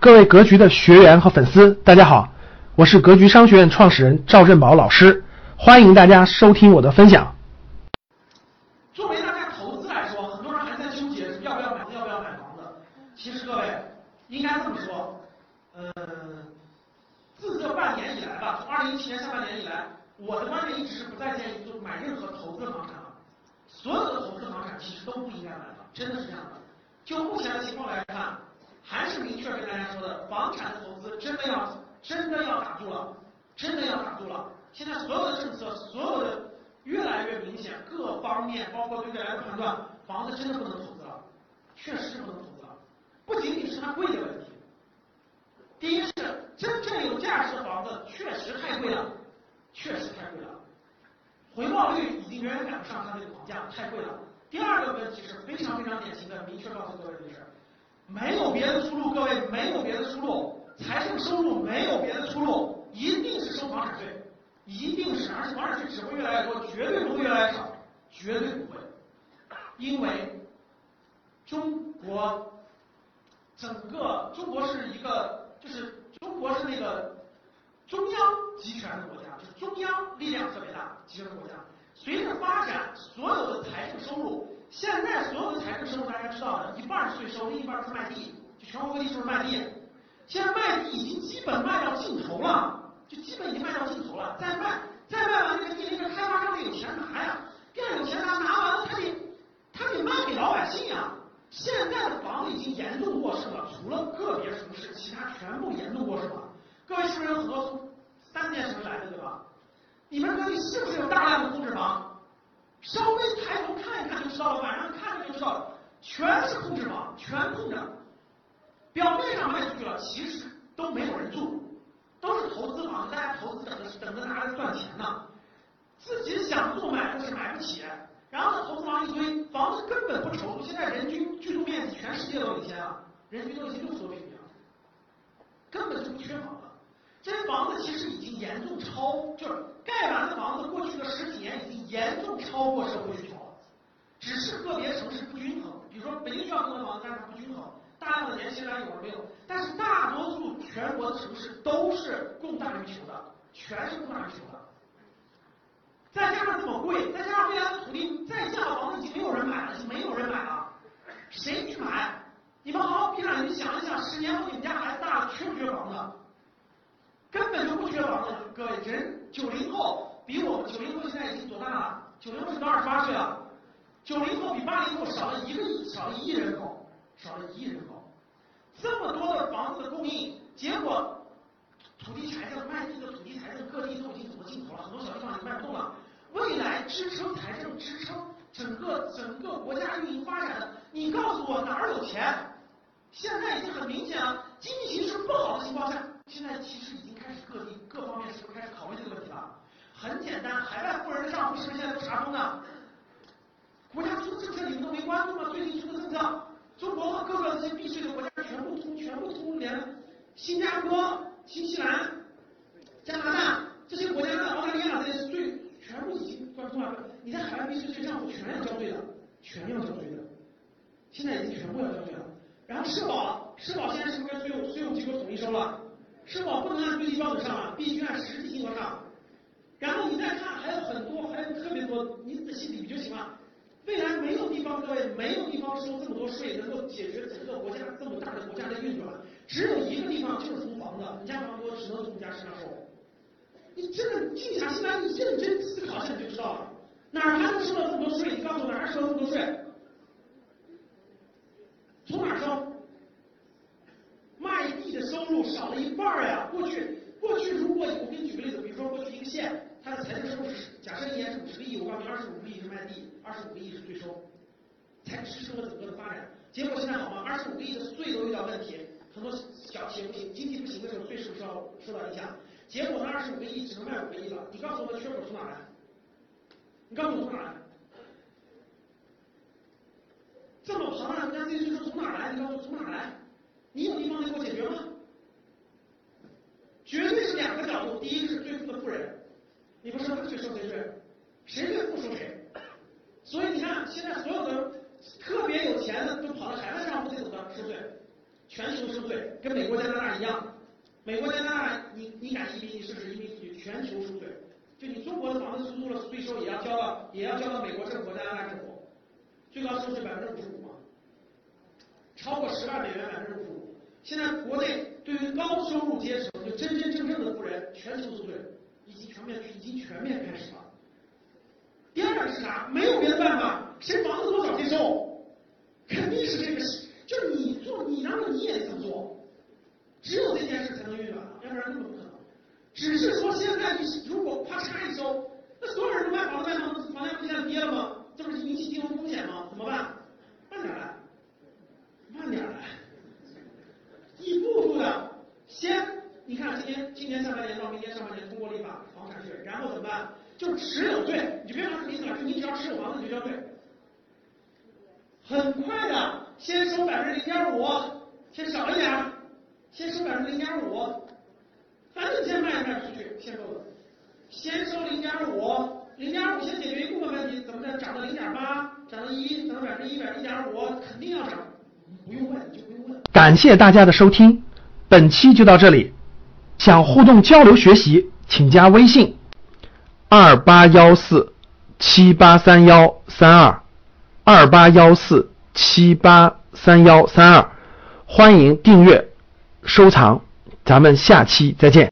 各位格局的学员和粉丝，大家好，我是格局商学院创始人赵振宝老师，欢迎大家收听我的分享。作为大家投资来说，很多人还在纠结要不要买要不要买房子。其实各位应该这么说，呃，自这半年以来吧，从二零一七年下半年以来，我的观点一直是不再建议做买任何投资的房产了。所有的投资房产其实都不应该买了，真的是这样的。就目前的情况来看。还是明确跟大家说的，房产的投资真的要真的要打住了，真的要打住了。现在所有的政策，所有的越来越明显，各方面包括对未来的判断，房子真的不能投资了，确实不能投资了。不仅仅是它贵的问题，第一是真正有价值的房子确实太贵了，确实太贵了，回报率已经远远赶不上它这个房价，太贵了。第二个问题是非常非常典型的，明确告诉各位的是。没有别的出路，各位没有别的出路，财政收入没有别的出路，一定是收房产税，一定是，而且房产税只会越来越多，绝对不会越来越少，绝对不会，因为中国整个中国是一个，就是中国是那个中央集权的国家，就是中央力量特别大集权的国家，随着发展，所有的财政收入。现在所有的财政收入，大家知道的，一半是税收，另一半是卖地，就全国各地就是卖地。现在卖地已经基本卖到尽头了，就基本已经卖到尽头了。再卖，再卖完这个地，那个开发商得有钱拿呀，第二有钱拿，拿完了他得他得卖给老百姓呀。现在的房子已经严重过剩了，除了个别城市，其他全部严重过剩了。各位是不是有很多从三线城市来的，对吧？你们各地是不是有大量的空置房？稍微抬头看一看就知道了，晚上看着就知道了，全是空置房，全空着。表面上卖出去了，其实都没有人住，都是投资房，大家投资等着等着拿来赚钱呢。自己想做买，但是买不起，然后呢，投资房一堆，房子根本不愁。现在人均居住面积全世界都领先啊，人均都已经六十多平米了，根本就不缺房子。这些房子其实已经严重超，就是盖完的房子，过严重超过社会需求了。只是个别城市不均衡，比如说北京需要更多房子，但是不均衡，大量的年轻人有而没有。但是大多数全国的城市都是供大于求的，全是供大于求的。再加上这么贵，再加上未来的土地再价的房子已经没有人买了，已经没有人买了，谁去买？你们好好闭上眼睛想一想，十年后你们家孩子大了，缺不缺房子？根本就不缺房子，各位人九零后比我们九零后现在已经多九零后是都二十八岁了，九零后比八零后少了一个亿，少了一亿人口，少了一亿人口。这么多的房子的供应，结果土地财政卖地的土地财政各地都已经走到尽头了，很多小地方已经卖不动了。未来支撑财政支撑整个整个国家运营发展的，你告诉我哪儿有钱？现在已经很明显了，经济形势不好的情况下，现在其实已经。各地各方面是不是开始考虑这个问题了？很简单，海外富人的账户是不是现在都查封了？国家出的政策你们都没关注吗？最近出的政策，中国和各个这些避税的国家全部通全部通联，新加坡、新西兰、加拿大这些国家的澳大利亚这些税全部已经关通了。你在海外避税税账户全要交税的，全要交税的，现在已经全部要交税了。然后社保，社保现在是不是跟税务税务机构统一收了？社保不能按最低标准上了，必须按实际金额上。然后你再看，还有很多，还有特别多，你仔细比就行了。未来没有地方，各位没有地方收这么多税，能够解决整个国家这么大的国家的运转。只有一个地方，就是从房子，你家房多，只能从你家身上收。你真的静下心来，你认真思考一下，你就知道了。哪儿还能收到这么多税？你告诉我，哪儿收这么多税？从哪儿收？卖地的收入少了一半呀！过去，过去告诉你二十五个亿是卖地，二十五个亿是税收，才支撑了整个的发展。结果现在好吗？二十五个亿的税都遇到问题，很多小企业不行，经济不行的时候，税是不是要受到影响？结果呢，二十五个亿只能卖五个亿了。你告诉我，缺口从哪来？你告诉我从哪来？这么庞大的国家税收从哪来？你告诉我从哪来？你有地方能给我解决吗？绝对是两个角度，第一是最富的富人，你不收他税收谁税？谁最富收谁。所以你看，现在所有的特别有钱的都跑到海外上户去怎么收税？全球收税，跟美国、加拿大一样。美国、加拿大，你你敢移民，你试试移民出去，全球收税。就你中国的房子出租了，税收也要交到，也要交到美国政府、加拿大政府，最高收税百分之五十五嘛，超过十万美元百分之五十五。现在国内对于高收入阶层，就真真正正的富人，全球收税，已经全面已经全面开始了。第二个是啥？没有别的办法，谁房子多少谁收，肯定是这个，就是你做，你让你也这么做，只有这件事才能运转，要不然根本不可能。只是说现在你如果啪嚓一收，那所有人都卖房子，卖房子，房价不现在跌了吗？这不是引起金融风险吗？怎么办？慢点来，慢点来，一步步的，先你看今年今年下半年到明年上半年通过立法房产税，然后怎么办？就持有税，你别管什么意思了，就你只要持有房子就交税，很快的，先收百分之零点五，先少一点，先收百分之零点五，反正先卖卖不出去，先收，先收零点五，零点五先解决一部分问题，怎么着涨到零点八，涨到一，涨到百分之一百一点五，肯定要涨，不用问就不用问。感谢大家的收听，本期就到这里。想互动交流学习，请加微信。二八幺四七八三幺三二，二八幺四七八三幺三二，欢迎订阅、收藏，咱们下期再见。